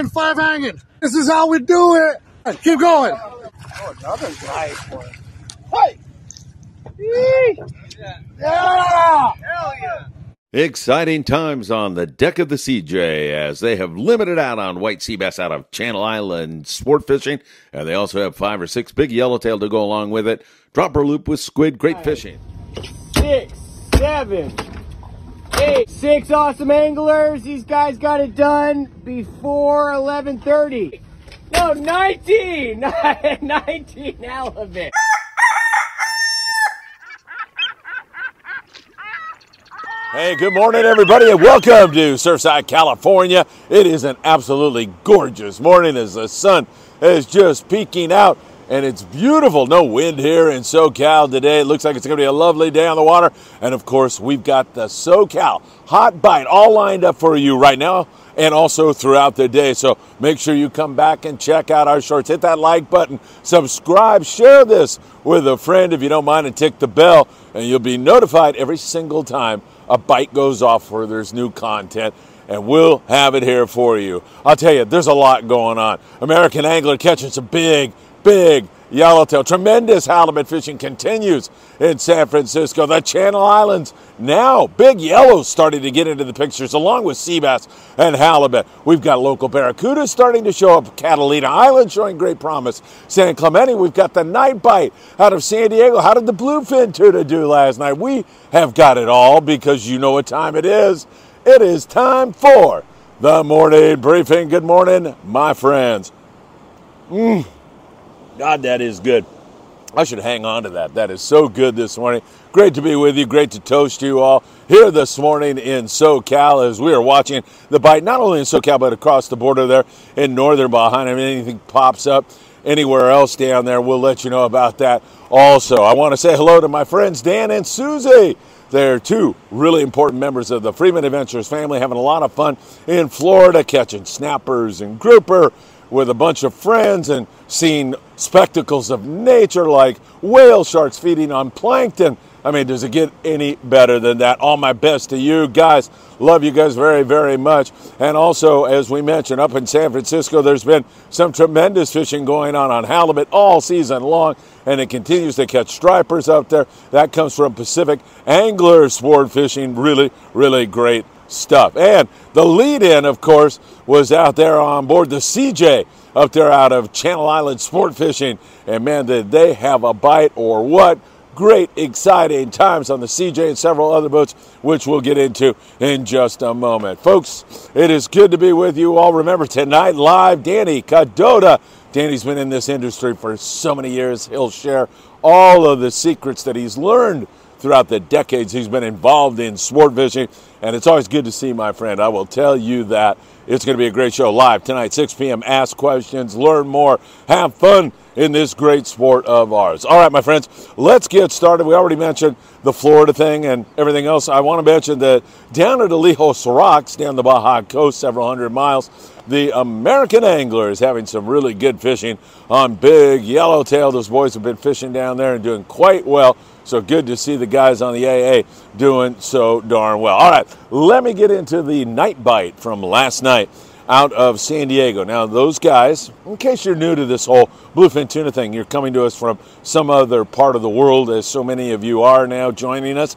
hanging, five hanging. This is how we do it. Keep going. Oh, another nice one. Hey! Yeah! Hell yeah. Exciting times on the deck of the CJ as they have limited out on white sea bass out of Channel Island sport fishing, and they also have five or six big yellowtail to go along with it. Dropper loop with squid, great fishing. six, seven, six awesome anglers. These guys got it done before 11:30. No, 19, 19 halibut. Hey, good morning, everybody, and welcome to Surfside, California. It is an absolutely gorgeous morning as the sun is just peeking out, and it's beautiful. No wind here in SoCal today. It looks like it's going to be a lovely day on the water. And of course, we've got the SoCal Hot Bite all lined up for you right now and also throughout the day. So make sure you come back and check out our shorts. Hit that like button, subscribe, share this with a friend if you don't mind, and tick the bell, and you'll be notified every single time a bite goes off where there's new content. And we'll have it here for you. I'll tell you, there's a lot going on. American Angler catching some big, big yellowtail. Tremendous halibut fishing continues in San Francisco. The Channel Islands now, big yellows starting to get into the pictures along with sea bass and halibut. We've got local barracudas starting to show up. Catalina Island showing great promise. San Clemente, we've got the night bite out of San Diego. How did the bluefin tuna do last night? We have got it all because you know what time it is. It is time for the morning briefing. Good morning, my friends. Mm. God, that is good. I should hang on to that. That is so good this morning. Great to be with you. Great to toast you all here this morning in SoCal as we are watching the bite, not only in SoCal, but across the border there in northern Baja. If anything pops up anywhere else down there, we'll let you know about that also. I want to say hello to my friends Dan and Susie. They're two really important members of the Friedman Adventures family, having a lot of fun in Florida, catching snappers and grouper with a bunch of friends and seeing spectacles of nature like whale sharks feeding on plankton. I mean, does it get any better than that? All my best to you guys. Love you guys very, very much. And also, as we mentioned, up in San Francisco, there's been some tremendous fishing going on on halibut all season long, and it continues to catch stripers up there. That comes from Pacific Angler Sport Fishing. Really, really great stuff. And the lead in, of course, was out there on board the CJ up there out of Channel Island Sport Fishing. And man, did they have a bite or what? Great, exciting times on the CJ and several other boats, which we'll get into in just a moment. Folks, it is good to be with you all. Remember, tonight live, Danny Cadota. Danny's been in this industry for so many years. He'll share all of the secrets that he's learned throughout the decades he's been involved in sport fishing. And it's always good to see my friend. I will tell you that. It's going to be a great show live tonight, 6 p.m. Ask questions, learn more, have fun in this great sport of ours. All right, my friends, let's get started. We already mentioned the Florida thing and everything else. I want to mention that down at Alijos Rocks, down the Baja coast, several hundred miles, the American angler is having some really good fishing on big yellowtail. Those boys have been fishing down there and doing quite well. So good to see the guys on the AA doing so darn well. All right, let me get into the night bite from last night out of San Diego. Now, those guys, in case you're new to this whole bluefin tuna thing, you're coming to us from some other part of the world, as so many of you are now joining us.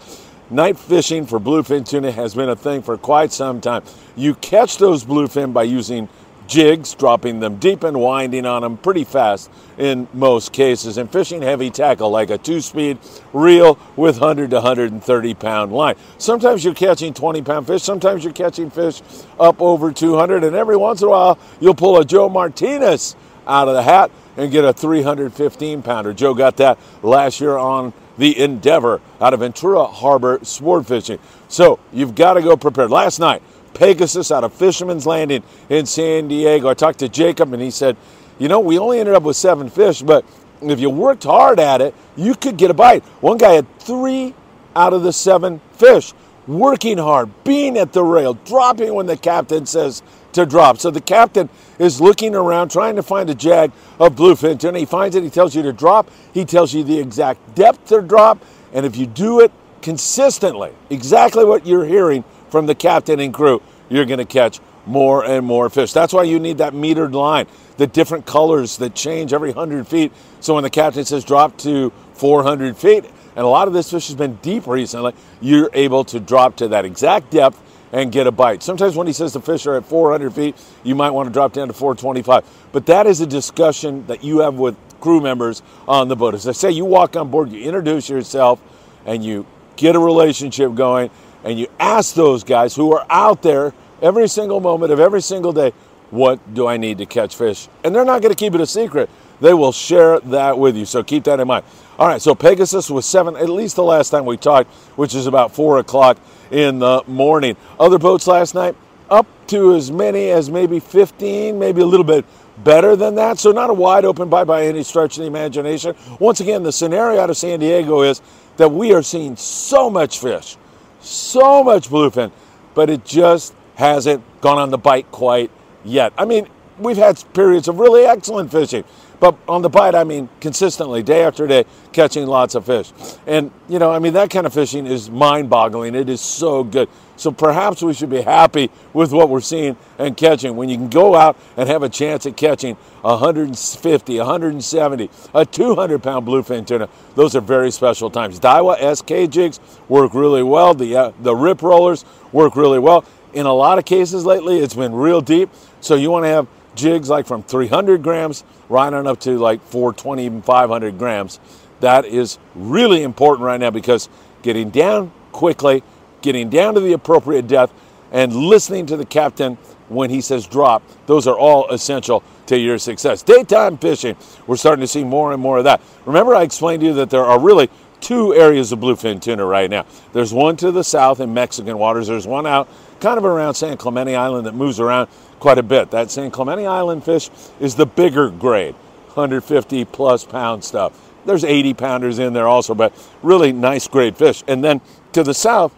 Night fishing for bluefin tuna has been a thing for quite some time. You catch those bluefin by using jigs, dropping them deep and winding on them pretty fast in most cases, and fishing heavy tackle like a two speed reel with 100 to 130 pound line. Sometimes you're catching 20 pound fish, sometimes you're catching fish up over 200, and every once in a while you'll pull a Joe Martinez out of the hat and get a 315 pounder. Joe got that last year on the Endeavor out of Ventura Harbor Sport Fishing. So you've got to go prepared. Last night, Pegasus out of Fisherman's Landing in San Diego. I talked to Jacob and he said, you know, we only ended up with seven fish, but if you worked hard at it, you could get a bite. One guy had three out of the seven fish, working hard, being at the rail, dropping when the captain says to drop. So the captain is looking around trying to find a jag of bluefin tuna. He finds it, he tells you to drop, he tells you the exact depth to drop, and if you do it consistently, exactly what you're hearing from the captain and crew, you're going to catch more and more fish. That's why you need that metered line, the different colors that change every 100 feet. So when the captain says drop to 400 feet, and a lot of this fish has been deep recently, you're able to drop to that exact depth and get a bite. Sometimes when he says the fish are at 400 feet, you might want to drop down to 425. But that is a discussion that you have with crew members on the boat. As I say, you walk on board, you introduce yourself, and you get a relationship going, and you ask those guys who are out there every single moment of every single day, what do I need to catch fish? And they're not going to keep it a secret. They will share that with you. So keep that in mind. All right, so Pegasus was seven, at least the last time we talked, which is about four o'clock in the morning. Other boats last night, up to as many as maybe 15, maybe a little bit better than that. So not a wide open buy by any stretch of the imagination. Once again, the scenario out of San Diego is that we are seeing so much fish, so much bluefin, but it just hasn't gone on the bite quite yet. I mean, we've had periods of really excellent fishing. But on the bite, I mean, consistently, day after day, catching lots of fish. And, you know, I mean, that kind of fishing is mind boggling. It is so good. So perhaps we should be happy with what we're seeing and catching. When you can go out and have a chance at catching 150, 170, a 200 pound bluefin tuna, those are very special times. Daiwa SK jigs work really well. The, uh, the rip rollers work really well. In a lot of cases lately, it's been real deep. So you want to have jigs like from 300 grams right on up to like 420, even 500 grams. That is really important right now because getting down quickly, getting down to the appropriate depth, and listening to the captain when he says drop, those are all essential to your success. Daytime fishing, we're starting to see more and more of that. Remember, I explained to you that there are really two areas of bluefin tuna right now. There's one to the south in Mexican waters, there's one out kind of around San Clemente Island that moves around quite a bit. That San Clemente Island fish is the bigger grade, 150 plus pound stuff. There's 80 pounders in there also, but really nice grade fish. And then to the south,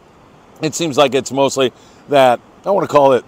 it seems like it's mostly that, I want to call it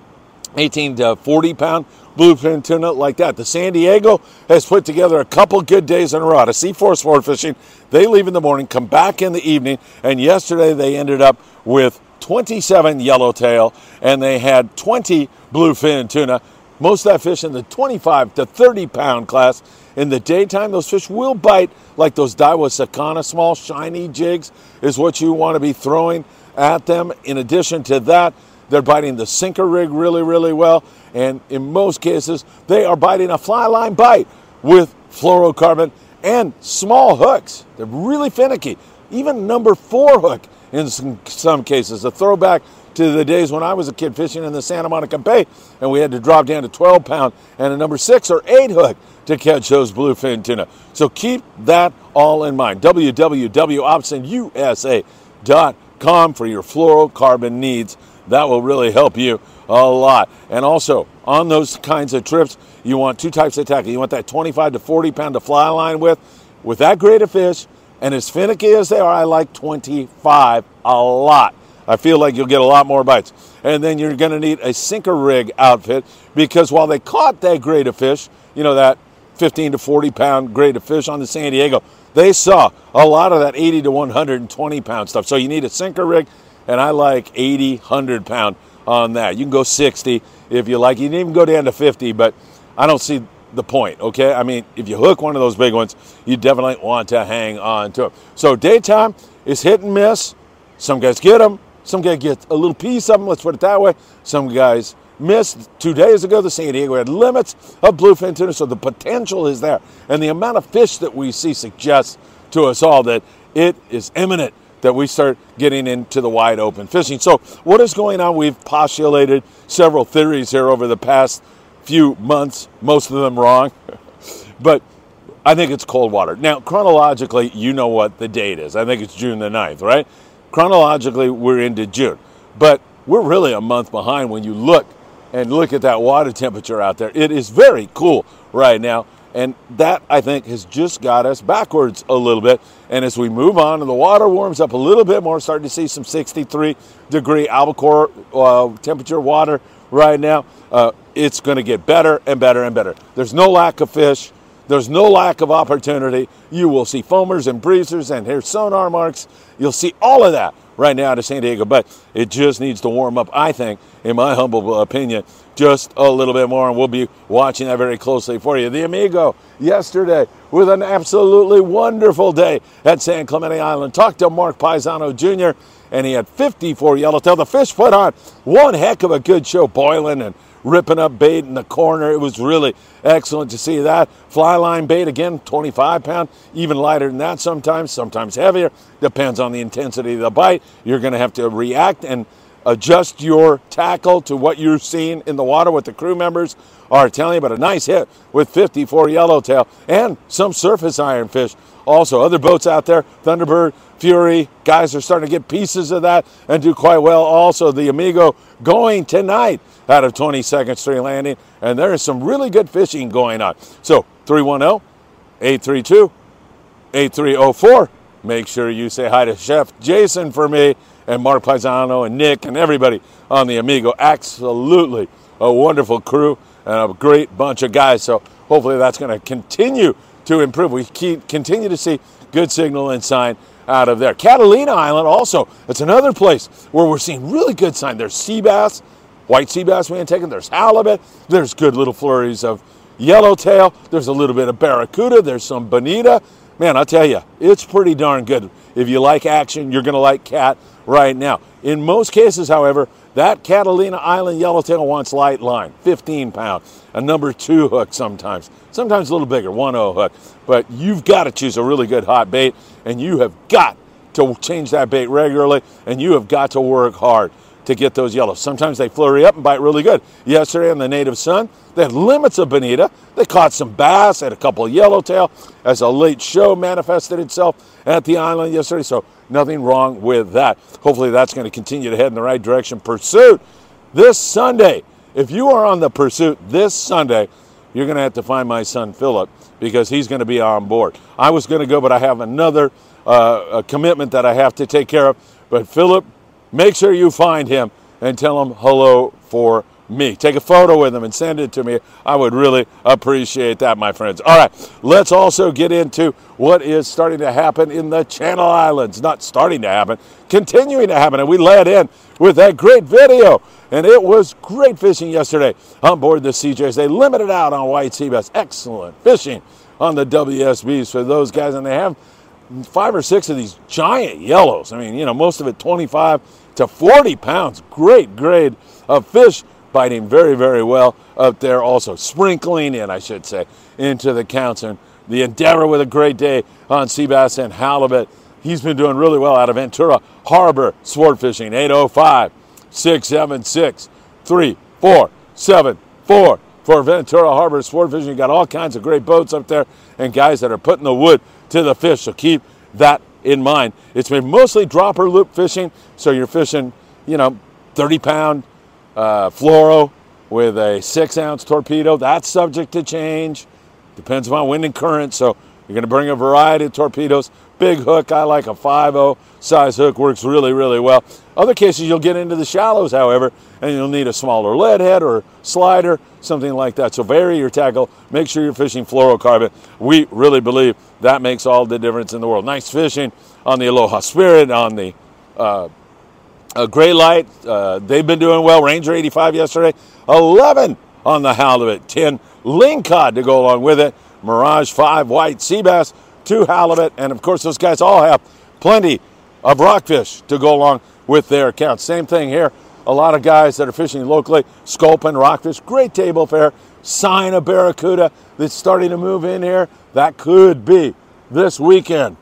18 to 40 pound bluefin tuna like that. The San Diego has put together a couple good days in a row. To Seaforth sport fishing, they leave in the morning, come back in the evening, and yesterday they ended up with 27 yellowtail, and they had 20 bluefin tuna. Most of that fish in the 25 to 30 pound class. In the daytime, those fish will bite like those Daiwa Sakana small shiny jigs is what you want to be throwing at them. In addition to that, they're biting the sinker rig really, really well. And in most cases, they are biting a fly line bite with fluorocarbon and small hooks. They're really finicky. Even number four hook in some, some cases. A throwback to the days when I was a kid fishing in the Santa Monica Bay and we had to drop down to 12 pound and a number six or eight hook to catch those bluefin tuna. So keep that all in mind. www.opsonusa.com for your fluorocarbon needs. That will really help you a lot. And also, on those kinds of trips, you want two types of tackle. You want that 25 to 40 pound to fly line with. With that grade of fish, and as finicky as they are, I like 25 a lot. I feel like you'll get a lot more bites. And then you're going to need a sinker rig outfit because while they caught that grade of fish, you know, that 15 to 40 pound grade of fish on the San Diego, they saw a lot of that 80 to 120 pound stuff. So you need a sinker rig, and I like 80, 100 pound on that. You can go 60 if you like. You can even go down to 50, but I don't see the point, okay? I mean, if you hook one of those big ones, you definitely want to hang on to it. So daytime is hit and miss. Some guys get them. Some guys get a little piece of them, let's put it that way. Some guys missed. Two days ago, the San Diego had limits of bluefin tuna, so the potential is there. And the amount of fish that we see suggests to us all that it is imminent that we start getting into the wide open fishing. So, what is going on? We've postulated several theories here over the past few months, most of them wrong. but I think it's cold water. Now, chronologically, you know what the date is. I think it's June the 9th, right? Chronologically, we're into June. But we're really a month behind when you look and look at that water temperature out there. It is very cool right now. And that, I think, has just got us backwards a little bit. And as we move on and the water warms up a little bit more, starting to see some 63 degree albacore uh, temperature water right now, uh, it's going to get better and better and better. There's no lack of fish. There's no lack of opportunity. You will see foamers and breezers and here's sonar marks. You'll see all of that right now to San Diego, but it just needs to warm up, I think, in my humble opinion, just a little bit more. And we'll be watching that very closely for you. The Amigo yesterday with an absolutely wonderful day at San Clemente Island. Talked to Mark Paisano Jr., and he had 54 yellowtail. The fish put on one heck of a good show, boiling and ripping up bait in the corner. It was really excellent to see that. Fly line bait, again, 25 pound, even lighter than that sometimes, sometimes heavier. Depends on the intensity of the bite. You're going to have to react and adjust your tackle to what you're seeing in the water, what the crew members are telling you. But a nice hit with 54 yellowtail and some surface ironfish. Also, other boats out there, Thunderbird, Fury, guys are starting to get pieces of that and do quite well. Also, the Amigo going tonight out of 22nd Street Landing, and there is some really good fishing going on. So, 310 832 8304. Make sure you say hi to Chef Jason for me and Mark Paisano and Nick and everybody on the Amigo. Absolutely a wonderful crew and a great bunch of guys. So hopefully that's going to continue to improve. We keep, continue to see good signal and sign out of there. Catalina Island also, it's another place where we're seeing really good sign. There's sea bass, white sea bass we ain't taking. There's halibut. There's good little flurries of yellowtail. There's a little bit of barracuda. There's some bonita. Man, I'll tell you, it's pretty darn good. If you like action, you're going to like cat right now. In most cases, however, that Catalina Island yellowtail wants light line, 15 pound, a number two hook sometimes, sometimes a little bigger, 1 0 hook. But you've got to choose a really good hot bait, and you have got to change that bait regularly, and you have got to work hard to get those yellows. Sometimes they flurry up and bite really good. Yesterday in the Native Sun, they had limits of bonita. They caught some bass, had a couple of yellowtail as a late show manifested itself at the island yesterday. So nothing wrong with that. Hopefully that's going to continue to head in the right direction. Pursuit this Sunday. If you are on the pursuit this Sunday, you're going to have to find my son Philip because he's going to be on board. I was going to go, but I have another uh, commitment that I have to take care of. But Philip make sure you find him and tell him hello for me. Take a photo with him and send it to me. I would really appreciate that, my friends. All right, let's also get into what is starting to happen in the Channel Islands. Not starting to happen, continuing to happen. And we led in with that great video. And it was great fishing yesterday on board the CJs. They limited out on white sea bass. Excellent fishing on the WSBs for those guys. And they have five or six of these giant yellows. I mean, you know, most of it 25 to 40 pounds. Great grade of fish biting very, very well up there. Also sprinkling in, I should say, into the counts. And the Endeavor with a great day on sea bass and halibut. He's been doing really well out of Ventura Harbor Sport fishing. 805 676 3474 for Ventura Harbor Sport Fishing. You got all kinds of great boats up there and guys that are putting the wood to the fish. So keep that in mind. It's been mostly dropper loop fishing, so you're fishing, you know, 30 pound uh, fluoro with a six ounce torpedo. That's subject to change. Depends upon wind and current. So you're going to bring a variety of torpedoes. Big hook, I like a 5.0 size hook, works really, really well. Other cases, you'll get into the shallows, however, and you'll need a smaller lead head or slider, something like that. So vary your tackle. Make sure you're fishing fluorocarbon. We really believe that makes all the difference in the world. Nice fishing on the Aloha Spirit, on the uh, uh, Gray Light. Uh, they've been doing well. Ranger 85 yesterday. 11 on the halibut. 10 lingcod to go along with it. Mirage 5 white sea bass two halibut, and of course, those guys all have plenty of rockfish to go along with their accounts. Same thing here. A lot of guys that are fishing locally, sculpin, rockfish, great table fare, sign of barracuda that's starting to move in here. That could be this weekend.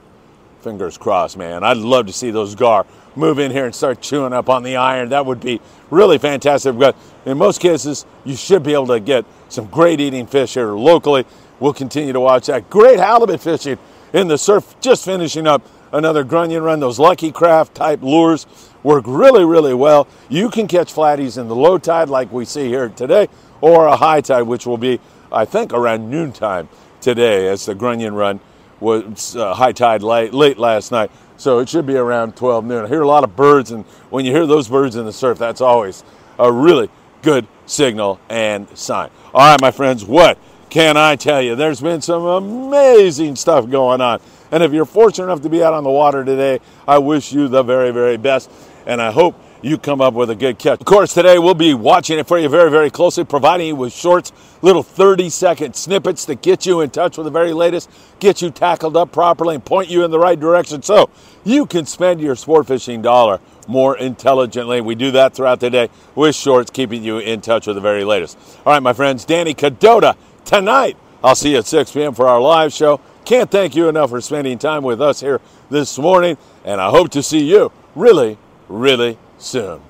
Fingers crossed, man. I'd love to see those gar move in here and start chewing up on the iron. That would be really fantastic. But in most cases, you should be able to get some great eating fish here locally. We'll continue to watch that. Great halibut fishing in the surf, just finishing up another grunion run. Those Lucky Craft type lures work really, really well. You can catch flatties in the low tide like we see here today, or a high tide, which will be, I think, around noontime today as the grunion run was uh, high tide late, late last night. So it should be around 12 noon. I hear a lot of birds, and when you hear those birds in the surf, that's always a really good signal and sign. All right, my friends, what can I tell you, there's been some amazing stuff going on. And if you're fortunate enough to be out on the water today, I wish you the very, very best. And I hope you come up with a good catch. Of course, today we'll be watching it for you very, very closely, providing you with shorts, little 30 second snippets to get you in touch with the very latest, get you tackled up properly, and point you in the right direction so you can spend your sport fishing dollar more intelligently. We do that throughout the day with shorts, keeping you in touch with the very latest. All right, my friends, Danny Cadota tonight. I'll see you at 6 p.m. for our live show. Can't thank you enough for spending time with us here this morning, and I hope to see you really, really soon.